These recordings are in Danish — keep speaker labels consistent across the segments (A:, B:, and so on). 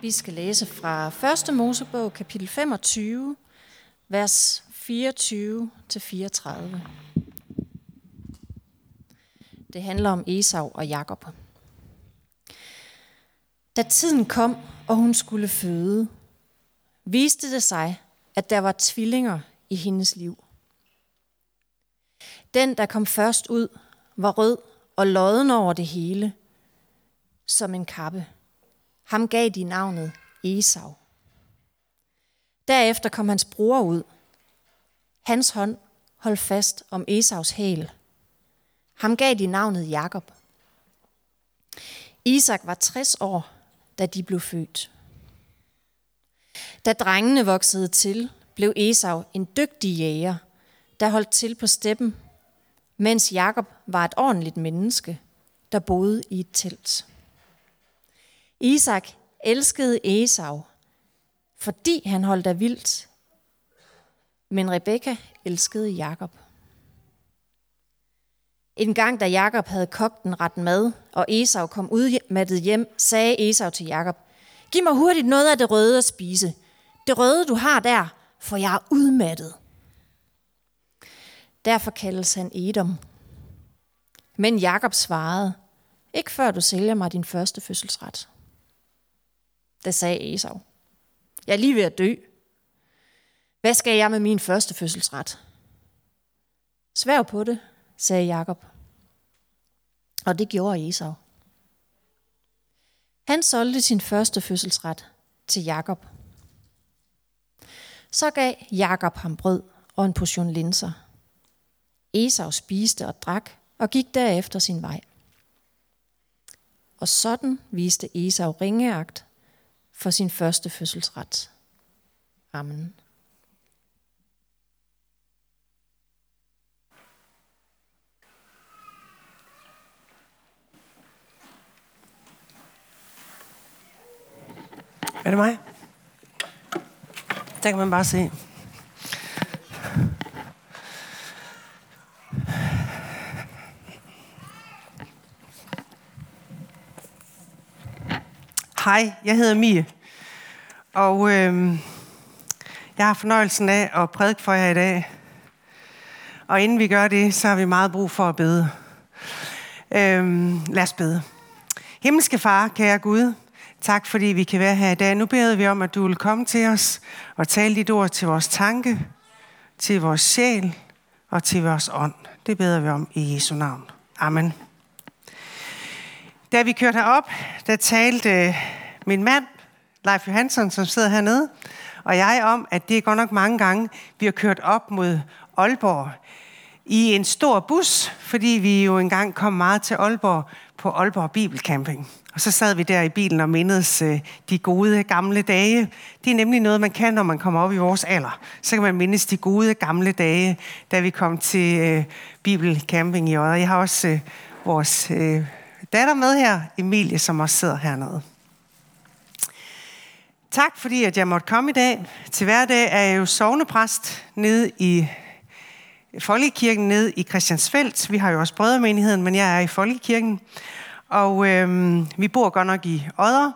A: Vi skal læse fra 1. Mosebog, kapitel 25, vers 24-34. Det handler om Esau og Jakob. Da tiden kom, og hun skulle føde, viste det sig, at der var tvillinger i hendes liv. Den, der kom først ud, var rød og lodden over det hele, som en kappe. Ham gav de navnet Esau. Derefter kom hans bror ud. Hans hånd holdt fast om Esaus hæl. Ham gav de navnet Jakob. Isak var 60 år, da de blev født. Da drengene voksede til, blev Esau en dygtig jæger, der holdt til på steppen, mens Jakob var et ordentligt menneske, der boede i et telt. Isak elskede Esau, fordi han holdt af vildt, men Rebekka elskede Jakob. En gang, da Jakob havde kogt en ret mad, og Esau kom udmattet hjem, sagde Esau til Jakob, Giv mig hurtigt noget af det røde at spise. Det røde, du har der, for jeg er udmattet. Derfor kaldes han Edom. Men Jakob svarede, ikke før du sælger mig din første fødselsret. Da sagde Esau, jeg er lige ved at dø. Hvad skal jeg med min første fødselsret? Sværg på det, sagde Jakob. Og det gjorde Esau. Han solgte sin første fødselsret til Jakob. Så gav Jakob ham brød og en portion linser. Esau spiste og drak og gik derefter sin vej. Og sådan viste Esau ringeagt for sin første fødselsret. Amen.
B: Er det mig? Der kan man bare se. Hej, jeg hedder Mie, og øh, jeg har fornøjelsen af at prædike for jer i dag. Og inden vi gør det, så har vi meget brug for at bede. Øh, lad os bede. Himmelske Far, kære Gud, tak fordi vi kan være her i dag. Nu beder vi om, at du vil komme til os og tale dit ord til vores tanke, til vores sjæl og til vores ånd. Det beder vi om i Jesu navn. Amen. Da vi kørte herop, der talte min mand, Leif Johansson, som sidder hernede, og jeg om, at det er godt nok mange gange, vi har kørt op mod Aalborg i en stor bus, fordi vi jo engang kom meget til Aalborg på Aalborg Bibelcamping. Og så sad vi der i bilen og mindedes øh, de gode gamle dage. Det er nemlig noget, man kan, når man kommer op i vores alder. Så kan man mindes de gode gamle dage, da vi kom til øh, Bibelcamping i Odder. Jeg har også øh, vores øh, datter med her, Emilie, som også sidder hernede. Tak fordi, at jeg måtte komme i dag. Til hverdag er jeg jo sovnepræst nede i Folkekirken nede i Christiansfeldt. Vi har jo også brødremenigheden, men jeg er i Folkekirken. Og øhm, vi bor godt nok i Odder,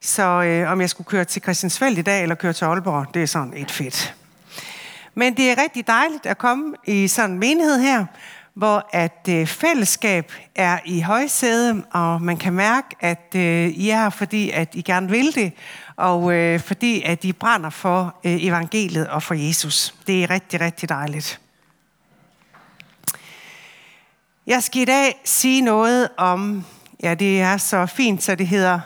B: så øh, om jeg skulle køre til Christiansfeldt i dag eller køre til Aalborg, det er sådan et fedt. Men det er rigtig dejligt at komme i sådan en menighed her, hvor at øh, fællesskab er i højsæde, og man kan mærke, at øh, I er her, fordi at I gerne vil det, og øh, fordi at I brænder for øh, evangeliet og for Jesus. Det er rigtig, rigtig dejligt. Jeg skal i dag sige noget om, ja det er så fint, så det hedder,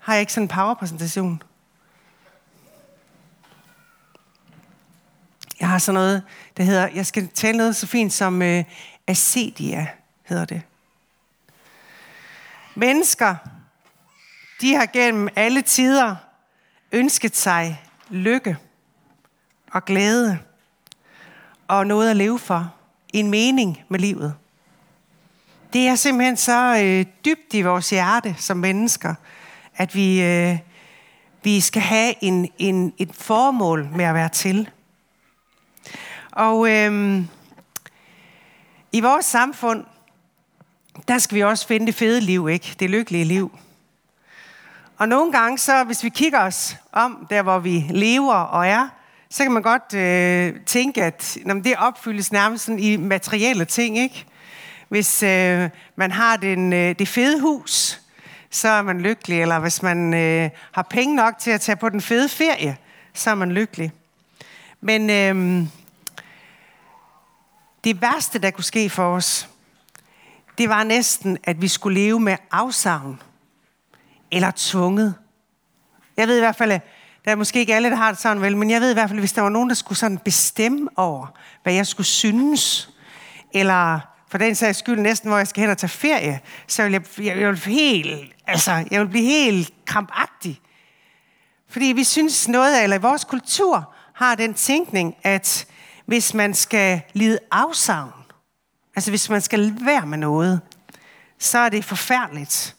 B: har jeg ikke sådan en powerpræsentation? Jeg har sådan noget, der hedder, jeg skal tale noget så fint som øh, acedia, hedder det. Mennesker, de har gennem alle tider ønsket sig lykke og glæde og noget at leve for, en mening med livet. Det er simpelthen så øh, dybt i vores hjerte som mennesker, at vi, øh, vi skal have en, en, et formål med at være til. Og øh, i vores samfund, der skal vi også finde det fede liv, ikke? Det lykkelige liv. Og nogle gange, så hvis vi kigger os om, der hvor vi lever og er, så kan man godt øh, tænke, at når det opfyldes nærmest sådan i materielle ting, ikke? Hvis øh, man har den, øh, det fede hus, så er man lykkelig. Eller hvis man øh, har penge nok til at tage på den fede ferie, så er man lykkelig. Men øh, det værste, der kunne ske for os, det var næsten, at vi skulle leve med afsavn. Eller tvunget. Jeg ved i hvert fald, der er måske ikke alle, der har det sådan vel, men jeg ved i hvert fald, hvis der var nogen, der skulle sådan bestemme over, hvad jeg skulle synes, eller for den sags skyld næsten, hvor jeg skal hen og tage ferie, så vil jeg, jeg, jeg vil helt, altså, jeg vil blive helt krampagtig. Fordi vi synes noget eller vores kultur har den tænkning, at hvis man skal lide afsavn, altså hvis man skal være med noget, så er det forfærdeligt.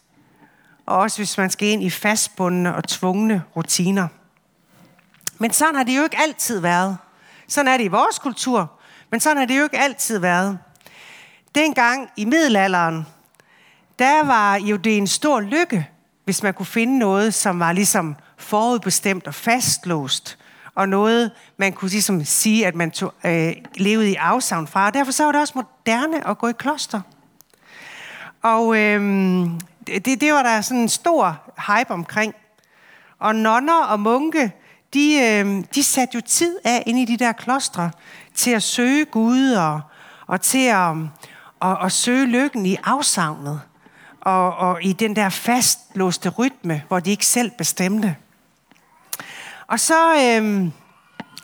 B: Og også hvis man skal ind i fastbundne og tvungne rutiner. Men sådan har det jo ikke altid været. Sådan er det i vores kultur, men sådan har det jo ikke altid været. Dengang i middelalderen, der var jo det en stor lykke, hvis man kunne finde noget, som var ligesom forudbestemt og fastlåst, og noget, man kunne ligesom sige, at man tog, øh, levede i afsavn fra. Og derfor så var det også moderne at gå i kloster. Og øh, det, det var der sådan en stor hype omkring. Og nonner og munke, de, øh, de satte jo tid af ind i de der klostre til at søge Gud og, og til at, og, og søge lykken i afsavnet og, og i den der fastlåste rytme, hvor de ikke selv bestemte. Og så, øh,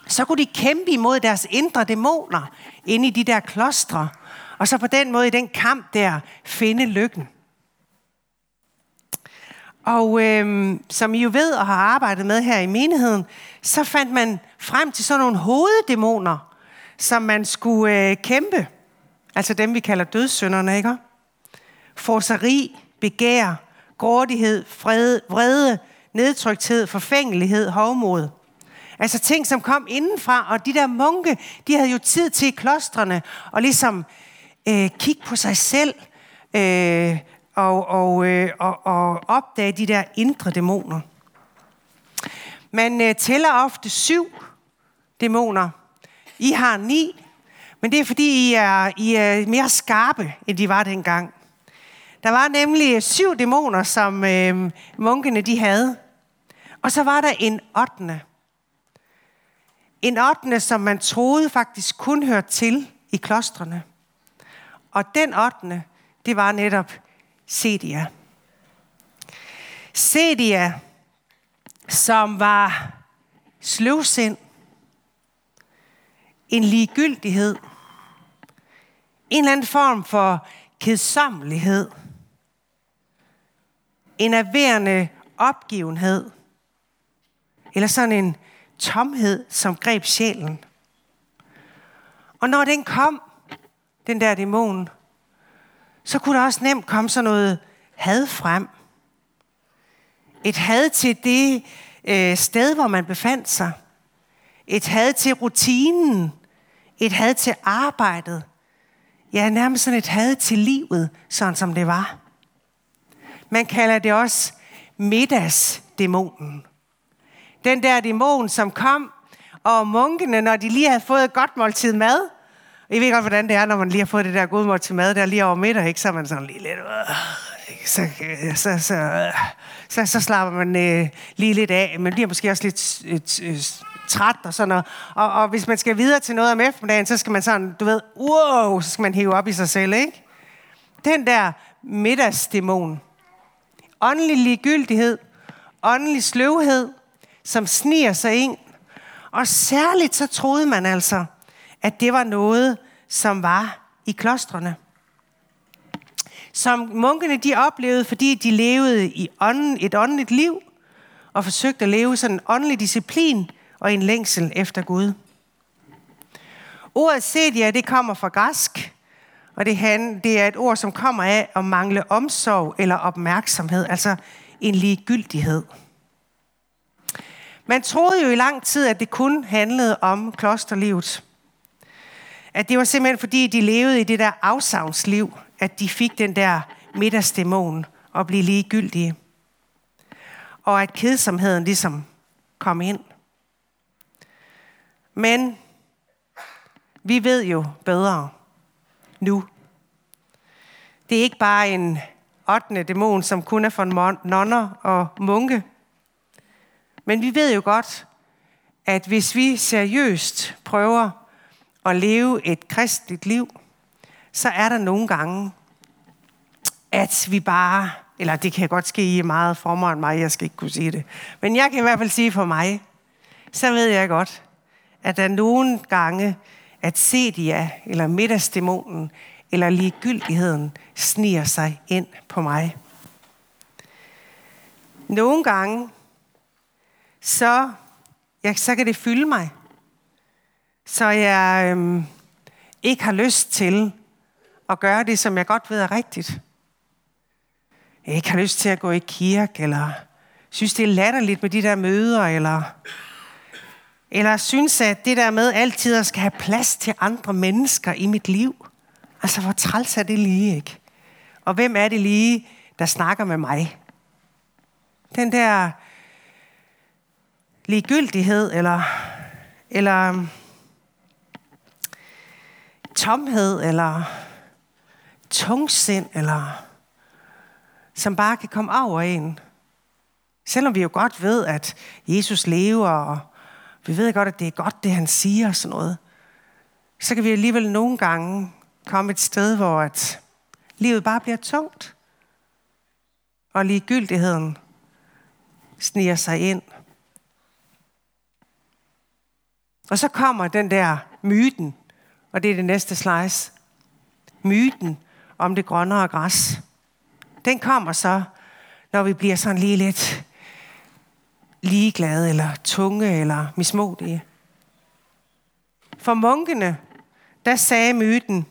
B: så kunne de kæmpe imod deres indre dæmoner inde i de der klostre, og så på den måde i den kamp der finde lykken. Og øh, som I jo ved og har arbejdet med her i menigheden, så fandt man frem til sådan nogle hoveddæmoner, som man skulle øh, kæmpe. Altså dem, vi kalder dødssynderne, ikke? Forseri, begær, grådighed, fred, vrede, nedtrykthed, forfængelighed, hovmod. Altså ting, som kom indenfra, og de der munke, de havde jo tid til i klostrene og ligesom øh, kigge på sig selv øh, og, og, øh, og, og opdage de der indre dæmoner. Man øh, tæller ofte syv dæmoner. I har ni, men det er fordi, I er, I er mere skarpe, end de var dengang. Der var nemlig syv dæmoner, som øh, munkene de havde. Og så var der en ottende. En ottende, som man troede faktisk kun hørte til i klostrene. Og den ottende, det var netop Sedia. Sedia, som var sløvsind, en ligegyldighed, en eller anden form for kedsommelighed, en erværende opgivenhed, eller sådan en tomhed, som greb sjælen. Og når den kom, den der dæmon, så kunne der også nemt komme sådan noget had frem. Et had til det øh, sted, hvor man befandt sig. Et had til rutinen. Et had til arbejdet. Ja, nærmest sådan et had til livet, sådan som det var. Man kalder det også middagsdæmonen. Den der dæmon, som kom, og munkene, når de lige havde fået et godt måltid mad, jeg ved godt, hvordan det er, når man lige har fået det der gode måltid mad, der lige over middag, ikke? så er man sådan lige lidt... Øh, øh så, så, så, så, så slapper man øh, lige lidt af. Man bliver måske også lidt øh, øh, træt og sådan noget. Og, og hvis man skal videre til noget om eftermiddagen, så skal man sådan, du ved, wow, så skal man hive op i sig selv, ikke? Den der middagsdæmon. Åndelig ligegyldighed, åndelig sløvhed, som sniger sig ind. Og særligt så troede man altså, at det var noget, som var i klostrene. Som munkene de oplevede, fordi de levede i ånden, et åndeligt liv, og forsøgte at leve sådan en åndelig disciplin og en længsel efter Gud. Ordet sedia, det kommer fra græsk, og det, han, det er et ord, som kommer af at mangle omsorg eller opmærksomhed, altså en ligegyldighed. Man troede jo i lang tid, at det kun handlede om klosterlivet. At det var simpelthen fordi, de levede i det der afsavnsliv, at de fik den der middagsdæmon og blev ligegyldige. og at kedsomheden ligesom kom ind. Men vi ved jo bedre nu. Det er ikke bare en 8. dæmon, som kun er for nonner og munke. Men vi ved jo godt, at hvis vi seriøst prøver at leve et kristligt liv, så er der nogle gange, at vi bare, eller det kan godt ske i meget for end mig, jeg skal ikke kunne sige det, men jeg kan i hvert fald sige for mig, så ved jeg godt, at der nogle gange, at Sedia, eller middagsdæmonen, eller ligegyldigheden sniger sig ind på mig. Nogle gange, så, ja, så kan det fylde mig, så jeg øhm, ikke har lyst til at gøre det, som jeg godt ved er rigtigt. Jeg ikke har lyst til at gå i kirke, eller synes, det er latterligt med de der møder, eller, eller synes, at det der med altid at skal have plads til andre mennesker i mit liv. Altså, hvor træls er det lige, ikke? Og hvem er det lige, der snakker med mig? Den der ligegyldighed, eller, eller tomhed, eller tungsind, eller som bare kan komme over en. Selvom vi jo godt ved, at Jesus lever, og vi ved godt, at det er godt, det han siger og sådan noget, så kan vi alligevel nogle gange komme et sted, hvor at livet bare bliver tungt, og ligegyldigheden sniger sig ind. Og så kommer den der myten, og det er det næste slice. Myten om det grønnere græs. Den kommer så, når vi bliver sådan lige lidt ligeglade, eller tunge, eller mismodige. For munkene, der sagde myten,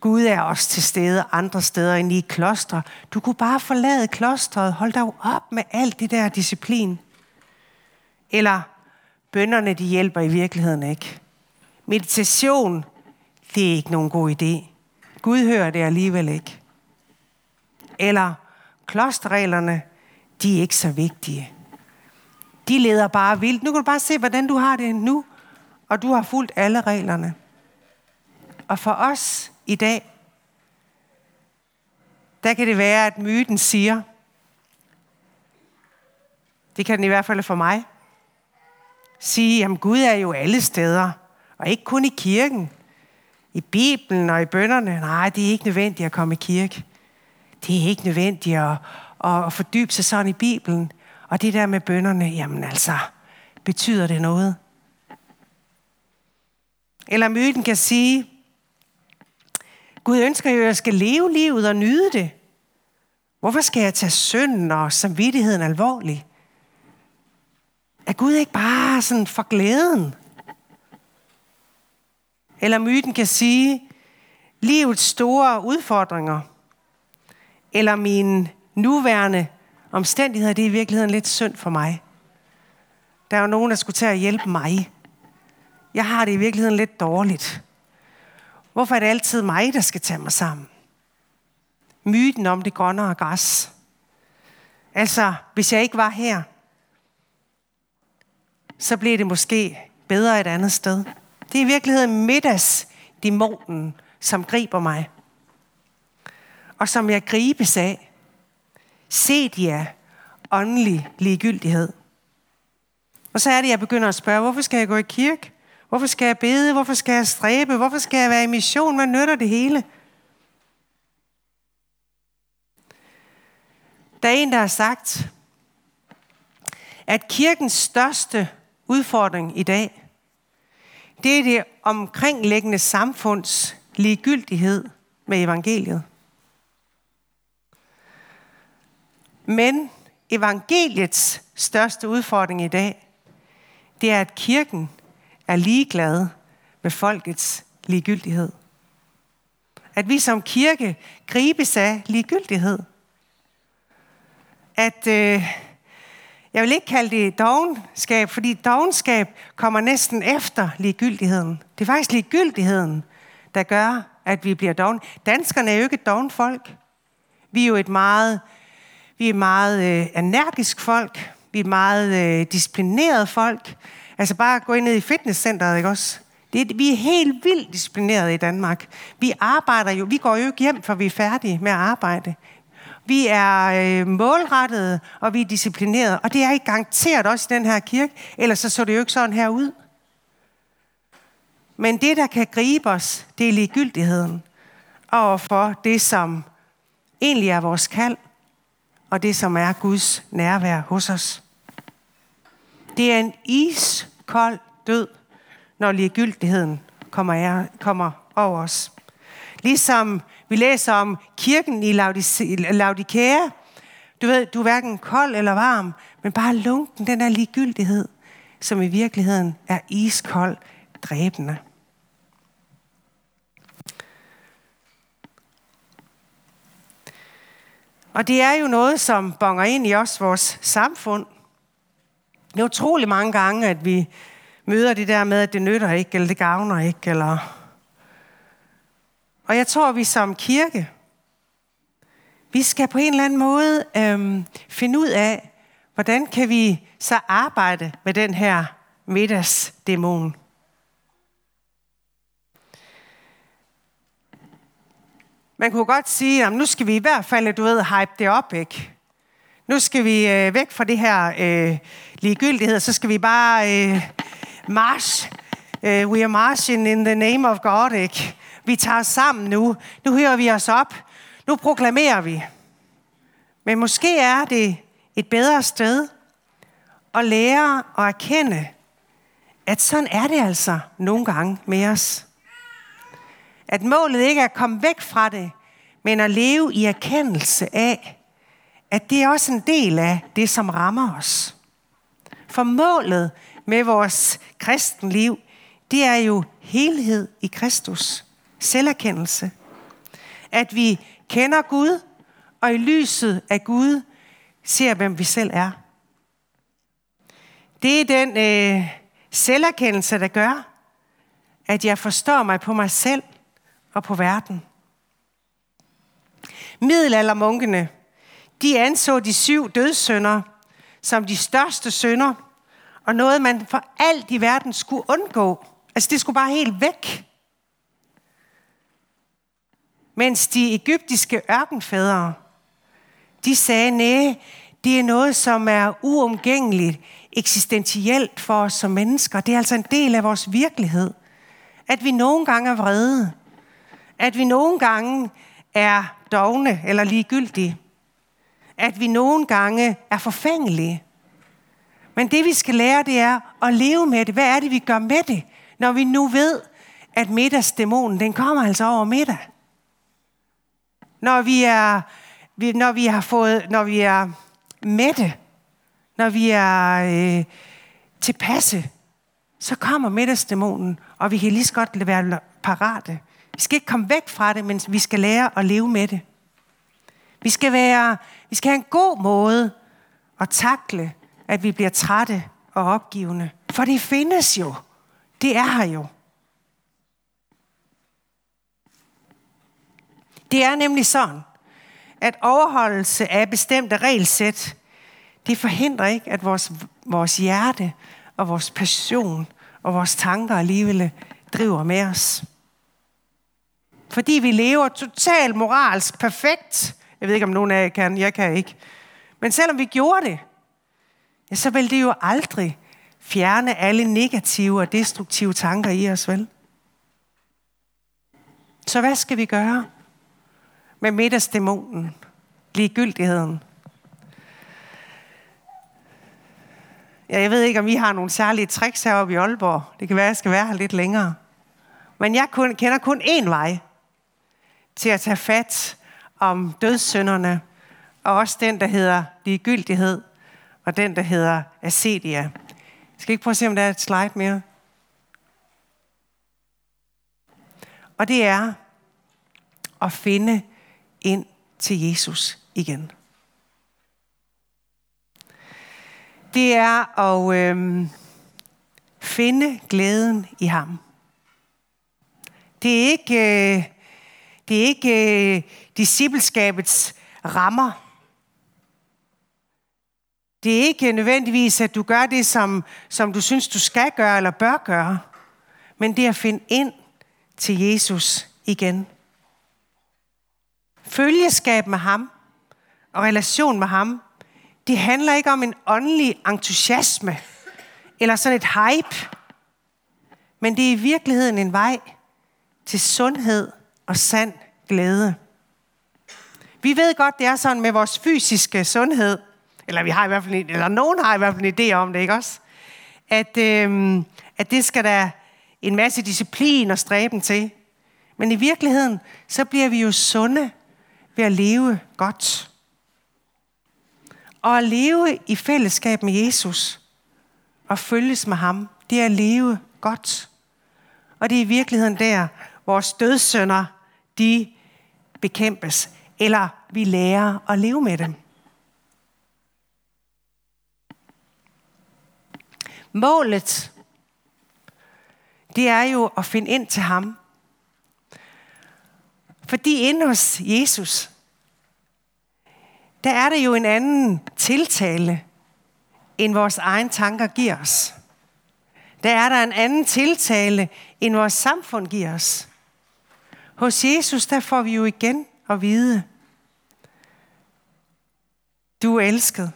B: Gud er også til stede andre steder end i klostre. Du kunne bare forlade klostret. Hold dig op med alt det der disciplin. Eller bønderne, de hjælper i virkeligheden ikke. Meditation, det er ikke nogen god idé. Gud hører det alligevel ikke. Eller klosterreglerne, de er ikke så vigtige. De leder bare vildt. Nu kan du bare se, hvordan du har det nu, og du har fulgt alle reglerne. Og for os i dag, der kan det være, at myten siger, det kan den i hvert fald for mig, sige, at Gud er jo alle steder, og ikke kun i kirken. I Bibelen og i bønderne, nej, det er ikke nødvendigt at komme i kirke. Det er ikke nødvendigt at, at fordybe sig sådan i Bibelen. Og det der med bønderne, jamen altså, betyder det noget? Eller myten kan sige, Gud ønsker jo, at jeg skal leve livet og nyde det. Hvorfor skal jeg tage synden og samvittigheden alvorligt? Er Gud ikke bare sådan for glæden? Eller myten kan sige, livets store udfordringer, eller mine nuværende omstændigheder, det er i virkeligheden lidt synd for mig. Der er jo nogen, der skulle til at hjælpe mig. Jeg har det i virkeligheden lidt dårligt. Hvorfor er det altid mig, der skal tage mig sammen? Myten om det grønnere græs. Altså, hvis jeg ikke var her, så bliver det måske bedre et andet sted. Det er i virkeligheden middagsdæmonen, som griber mig. Og som jeg gribes af. Se jer åndelig ligegyldighed. Og så er det, jeg begynder at spørge, hvorfor skal jeg gå i kirke? Hvorfor skal jeg bede? Hvorfor skal jeg stræbe? Hvorfor skal jeg være i mission? Hvad nytter det hele? Der er en, der har sagt, at kirkens største udfordring i dag, det er det omkringliggende samfunds ligegyldighed med evangeliet. Men evangeliets største udfordring i dag, det er, at kirken er ligeglad med folkets ligegyldighed. At vi som kirke gribes af ligegyldighed. At øh, jeg vil ikke kalde det dogenskab, fordi dogenskab kommer næsten efter ligegyldigheden. Det er faktisk ligegyldigheden, der gør, at vi bliver dogen. Danskerne er jo ikke et dogen folk. Vi er jo et meget Vi er meget øh, energisk folk. Vi er meget øh, disciplineret folk. Altså bare gå ind ned i fitnesscenteret, ikke også? Det, vi er helt vildt disciplineret i Danmark. Vi arbejder jo, vi går jo ikke hjem, for vi er færdige med at arbejde. Vi er øh, målrettede, og vi er disciplinerede. Og det er ikke garanteret også i den her kirke, ellers så så det jo ikke sådan her ud. Men det, der kan gribe os, det er ligegyldigheden overfor det, som egentlig er vores kald, og det, som er Guds nærvær hos os. Det er en iskold død, når ligegyldigheden kommer, er, kommer over os. Ligesom vi læser om kirken i Laodikea. Du ved, du er hverken kold eller varm, men bare lunken, den der ligegyldighed, som i virkeligheden er iskold, dræbende. Og det er jo noget, som bonger ind i os, vores samfund. Det er utrolig mange gange, at vi møder det der med, at det nytter ikke, eller det gavner ikke, eller... Og jeg tror, vi som kirke, vi skal på en eller anden måde øhm, finde ud af, hvordan kan vi så arbejde med den her middagsdæmon. Man kunne godt sige, at nu skal vi i hvert fald, du ved, hype det op, ikke? Nu skal vi øh, væk fra det her øh, ligegyldighed, så skal vi bare øh, march. Uh, we are marching in the name of God, ikke? Vi tager os sammen nu. Nu hører vi os op. Nu proklamerer vi. Men måske er det et bedre sted at lære og erkende, at sådan er det altså nogle gange med os. At målet ikke er at komme væk fra det, men at leve i erkendelse af, at det er også en del af det, som rammer os. For målet med vores kristenliv, det er jo helhed i Kristus. Selverkendelse. At vi kender Gud, og i lyset af Gud ser, hvem vi selv er. Det er den øh, selverkendelse, der gør, at jeg forstår mig på mig selv og på verden. Middelaldermunkene, de anså de syv dødssynder som de største synder, og noget, man for alt i verden skulle undgå. Altså, det skulle bare helt væk. Mens de egyptiske ørkenfædre, de sagde, nej, det er noget, som er uomgængeligt, eksistentielt for os som mennesker. Det er altså en del af vores virkelighed. At vi nogle gange er vrede. At vi nogle gange er dogne eller ligegyldige. At vi nogle gange er forfængelige. Men det vi skal lære, det er at leve med det. Hvad er det, vi gør med det, når vi nu ved, at middagsdæmonen, den kommer altså over middag. Når vi er, når vi har fået, når vi er mætte, når vi er øh, tilpasse, så kommer middagsdæmonen, og vi kan lige så godt være parate. Vi skal ikke komme væk fra det, men vi skal lære at leve med det. Vi skal, være, vi skal have en god måde at takle, at vi bliver trætte og opgivende. For det findes jo. Det er her jo. Det er nemlig sådan, at overholdelse af bestemte regelsæt, det forhindrer ikke, at vores, vores hjerte og vores passion og vores tanker alligevel driver med os. Fordi vi lever totalt moralsk perfekt. Jeg ved ikke, om nogen af jer kan, jeg kan ikke. Men selvom vi gjorde det, ja, så vil det jo aldrig fjerne alle negative og destruktive tanker i os, vel? Så hvad skal vi gøre med middagsdæmonen, ligegyldigheden? Ja, jeg ved ikke, om I har nogle særlige tricks heroppe i Aalborg. Det kan være, at jeg skal være her lidt længere. Men jeg kun, kender kun én vej til at tage fat om dødssynderne, og også den, der hedder ligegyldighed, og den, der hedder acedia. Skal ikke prøve at se, om der er et slide mere? Og det er at finde ind til Jesus igen. Det er at øh, finde glæden i ham. Det er ikke, øh, det er ikke øh, discipleskabets rammer. Det er ikke nødvendigvis, at du gør det, som, som du synes, du skal gøre eller bør gøre. Men det er at finde ind til Jesus igen. Følgeskab med ham og relation med ham, det handler ikke om en åndelig entusiasme eller sådan et hype, men det er i virkeligheden en vej til sundhed og sand glæde. Vi ved godt, det er sådan med vores fysiske sundhed, eller vi har i hvert fald en, eller nogen har i hvert fald en idé om det, ikke også? At, øhm, at det skal der en masse disciplin og stræben til. Men i virkeligheden, så bliver vi jo sunde ved at leve godt. Og at leve i fællesskab med Jesus og følges med ham, det er at leve godt. Og det er i virkeligheden der, vores dødssynder, de bekæmpes, eller vi lærer at leve med dem. Målet, det er jo at finde ind til ham. Fordi inde hos Jesus, der er det jo en anden tiltale, end vores egen tanker giver os. Der er der en anden tiltale, end vores samfund giver os. Hos Jesus, der får vi jo igen at vide, du er elsket.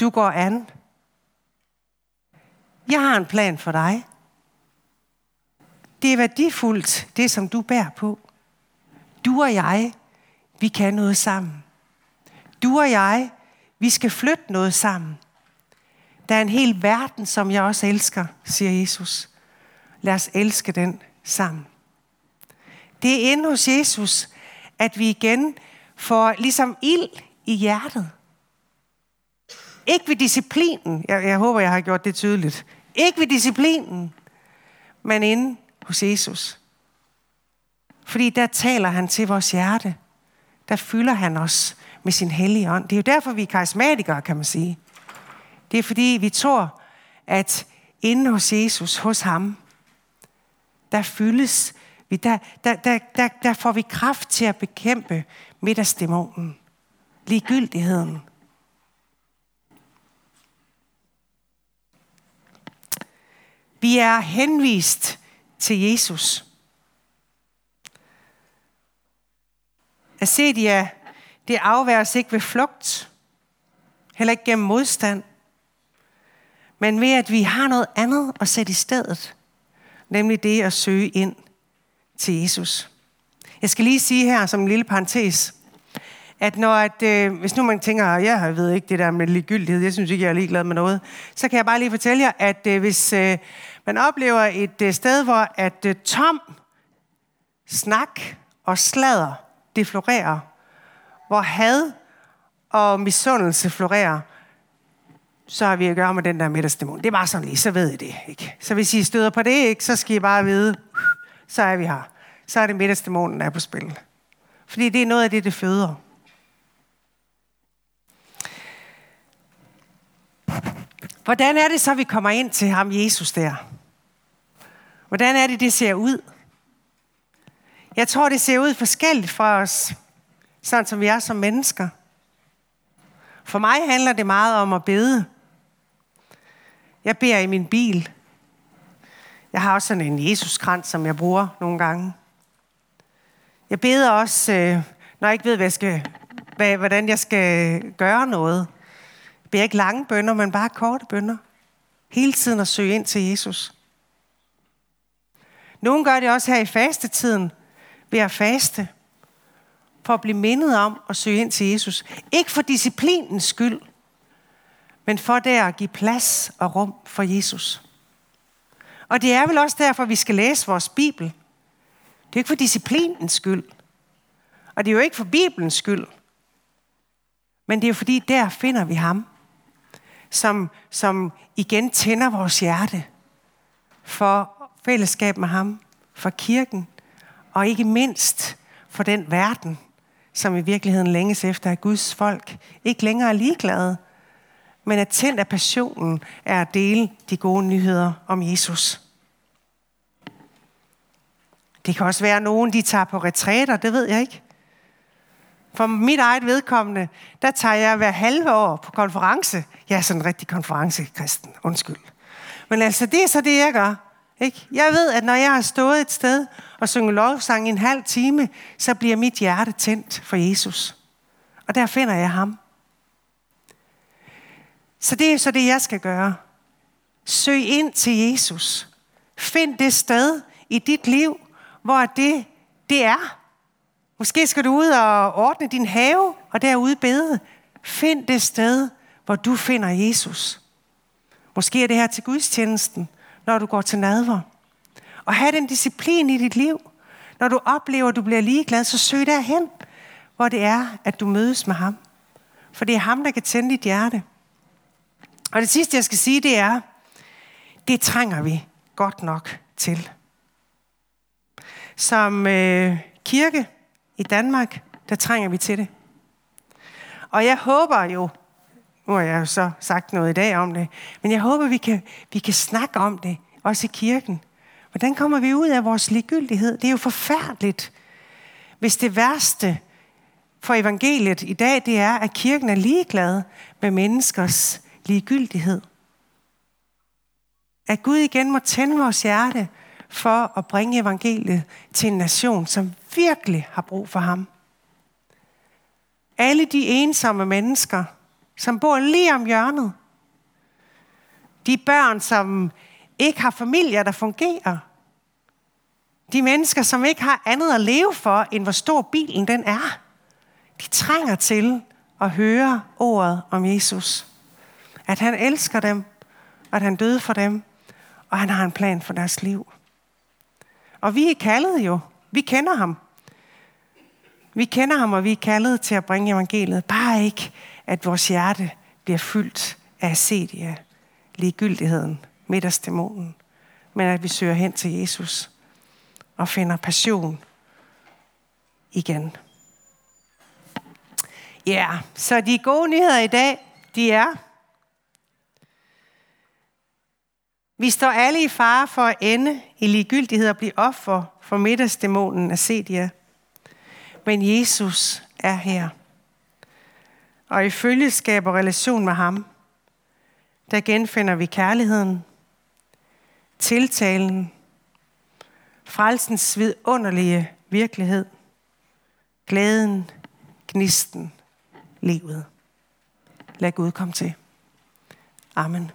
B: Du går an. Jeg har en plan for dig. Det er værdifuldt, det som du bærer på. Du og jeg, vi kan noget sammen. Du og jeg, vi skal flytte noget sammen. Der er en hel verden, som jeg også elsker, siger Jesus. Lad os elske den sammen. Det er inde hos Jesus, at vi igen får ligesom ild i hjertet. Ikke ved disciplinen. Jeg, jeg håber, jeg har gjort det tydeligt. Ikke ved disciplinen, men inde hos Jesus. Fordi der taler han til vores hjerte. Der fylder han os med sin hellige ånd. Det er jo derfor, vi er karismatikere, kan man sige. Det er fordi, vi tror, at inde hos Jesus, hos ham, der fyldes vi, der, der, der, der, der får vi kraft til at bekæmpe middagsdæmonen, ligegyldigheden. Vi er henvist til Jesus. At det afværes ikke ved flugt, heller ikke gennem modstand, men ved at vi har noget andet at sætte i stedet, nemlig det at søge ind til Jesus. Jeg skal lige sige her som en lille parentes, at når at, øh, hvis nu man tænker, at jeg ved ikke det der med ligegyldighed, jeg synes ikke, jeg er ligeglad med noget, så kan jeg bare lige fortælle jer, at øh, hvis øh, man oplever et øh, sted, hvor at øh, tom snak og sladder, det florerer, hvor had og misundelse florerer, så har vi at gøre med den der middagsdæmon. Det er bare sådan lige, så ved I det. Ikke? Så hvis I støder på det, ikke, så skal I bare vide, så er vi her. Så er det middagsdæmonen, der er på spil. Fordi det er noget af det, det føder. Hvordan er det så, vi kommer ind til ham, Jesus, der? Hvordan er det, det ser ud? Jeg tror, det ser ud forskelligt fra os, sådan som vi er som mennesker. For mig handler det meget om at bede. Jeg beder i min bil. Jeg har også sådan en Jesuskrans, som jeg bruger nogle gange. Jeg beder også, øh, når jeg ikke ved, hvad jeg skal, hvordan jeg skal gøre noget. Jeg beder ikke lange bønder, men bare korte bønder. Hele tiden at søge ind til Jesus. Nogle gør det også her i fastetiden ved at faste. For at blive mindet om at søge ind til Jesus. Ikke for disciplinens skyld, men for der at give plads og rum for Jesus. Og det er vel også derfor, vi skal læse vores Bibel. Det er ikke for disciplinens skyld. Og det er jo ikke for Bibelens skyld. Men det er jo fordi, der finder vi ham, som, som igen tænder vores hjerte for fællesskab med ham, for kirken, og ikke mindst for den verden, som i virkeligheden længes efter, at Guds folk ikke længere er ligeglade, men at tændt af passionen er at dele de gode nyheder om Jesus. Det kan også være, at nogen de tager på retræter, det ved jeg ikke. For mit eget vedkommende, der tager jeg hver halve år på konference. Jeg er sådan en rigtig konferencekristen, undskyld. Men altså, det er så det, jeg gør. Ikke? Jeg ved, at når jeg har stået et sted og sunget lovsang i en halv time, så bliver mit hjerte tændt for Jesus. Og der finder jeg ham. Så det er så det, jeg skal gøre. Søg ind til Jesus. Find det sted i dit liv, hvor det, det er. Måske skal du ud og ordne din have, og derude bede. Find det sted, hvor du finder Jesus. Måske er det her til gudstjenesten, når du går til nadver. Og have den disciplin i dit liv. Når du oplever, at du bliver ligeglad, så søg derhen, hvor det er, at du mødes med ham. For det er ham, der kan tænde dit hjerte. Og det sidste, jeg skal sige, det er, det trænger vi godt nok til. Som øh, kirke i Danmark, der trænger vi til det. Og jeg håber jo, nu har jeg jo så sagt noget i dag om det, men jeg håber, vi kan, vi kan snakke om det, også i kirken. Hvordan kommer vi ud af vores ligegyldighed? Det er jo forfærdeligt, hvis det værste for evangeliet i dag, det er, at kirken er ligeglad med menneskers ligegyldighed. At Gud igen må tænde vores hjerte for at bringe evangeliet til en nation, som virkelig har brug for ham. Alle de ensomme mennesker, som bor lige om hjørnet. De børn, som ikke har familier, der fungerer. De mennesker, som ikke har andet at leve for, end hvor stor bilen den er. De trænger til at høre ordet om Jesus. At han elsker dem, og at han døde for dem, og han har en plan for deres liv. Og vi er kaldet jo. Vi kender ham. Vi kender ham, og vi er kaldet til at bringe evangeliet. Bare ikke, at vores hjerte bliver fyldt af asedia, ligegyldigheden, middagsdæmonen, men at vi søger hen til Jesus og finder passion igen. Ja, yeah. så de gode nyheder i dag, de er, vi står alle i fare for at ende i ligegyldighed og blive offer for middagsdæmonen af Sedia. Men Jesus er her. Og i følgeskab og relation med ham, der genfinder vi kærligheden, tiltalen, frelsens vidunderlige virkelighed, glæden, gnisten, livet. Lad Gud komme til. Amen.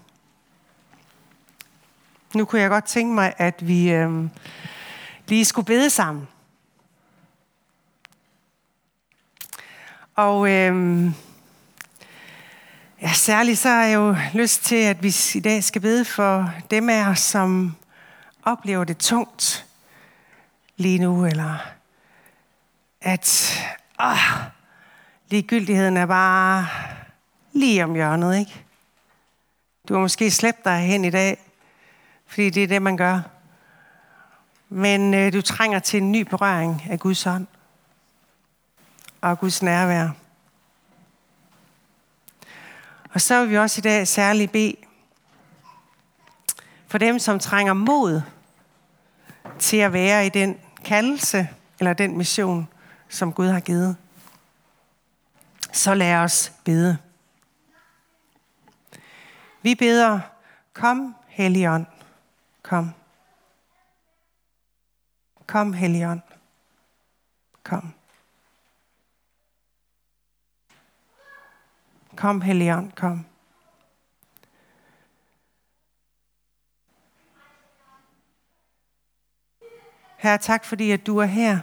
B: Nu kunne jeg godt tænke mig, at vi øh, lige skulle bede sammen. Og øh, ja, særligt så har jeg jo lyst til, at vi i dag skal bede for dem af os, som oplever det tungt lige nu, eller at åh, ligegyldigheden er bare lige om hjørnet, ikke? Du har måske slæbt dig hen i dag, fordi det er det, man gør. Men øh, du trænger til en ny berøring af Guds hånd. og Guds nærvær. Og så vil vi også i dag særligt bede for dem, som trænger mod til at være i den kaldelse eller den mission, som Gud har givet. Så lad os bede. Vi beder, kom Helligånd, kom. Kom Helligånd, kom. Kom, Helligånd, kom. Herre, tak fordi, at du er her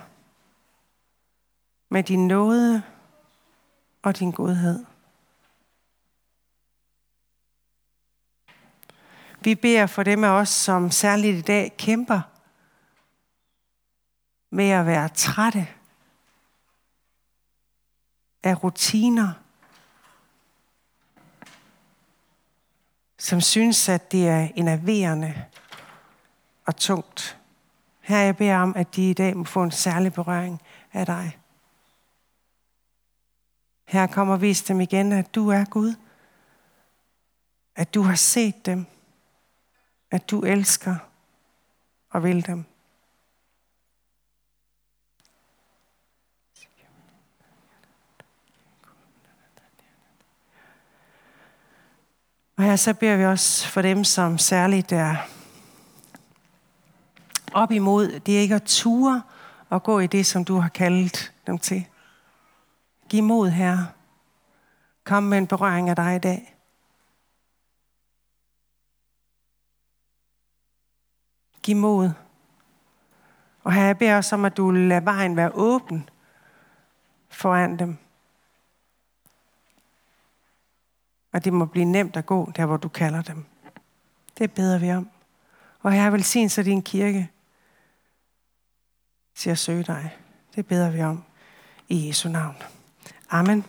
B: med din nåde og din godhed. Vi beder for dem af os, som særligt i dag kæmper med at være trætte af rutiner, som synes, at det er enerverende og tungt. Her jeg beder om, at de i dag må få en særlig berøring af dig. Her kommer vis dem igen, at du er Gud. At du har set dem at du elsker og vil dem. Og her så beder vi også for dem, som særligt er op imod. Det er ikke at ture og gå i det, som du har kaldet dem til. Giv mod, her. Kom med en berøring af dig i dag. Giv mod. Og her jeg beder os om, at du lader vejen være åben foran dem. Og det må blive nemt at gå der, hvor du kalder dem. Det beder vi om. Og her velsign så din kirke til at søge dig. Det beder vi om i Jesu navn. Amen.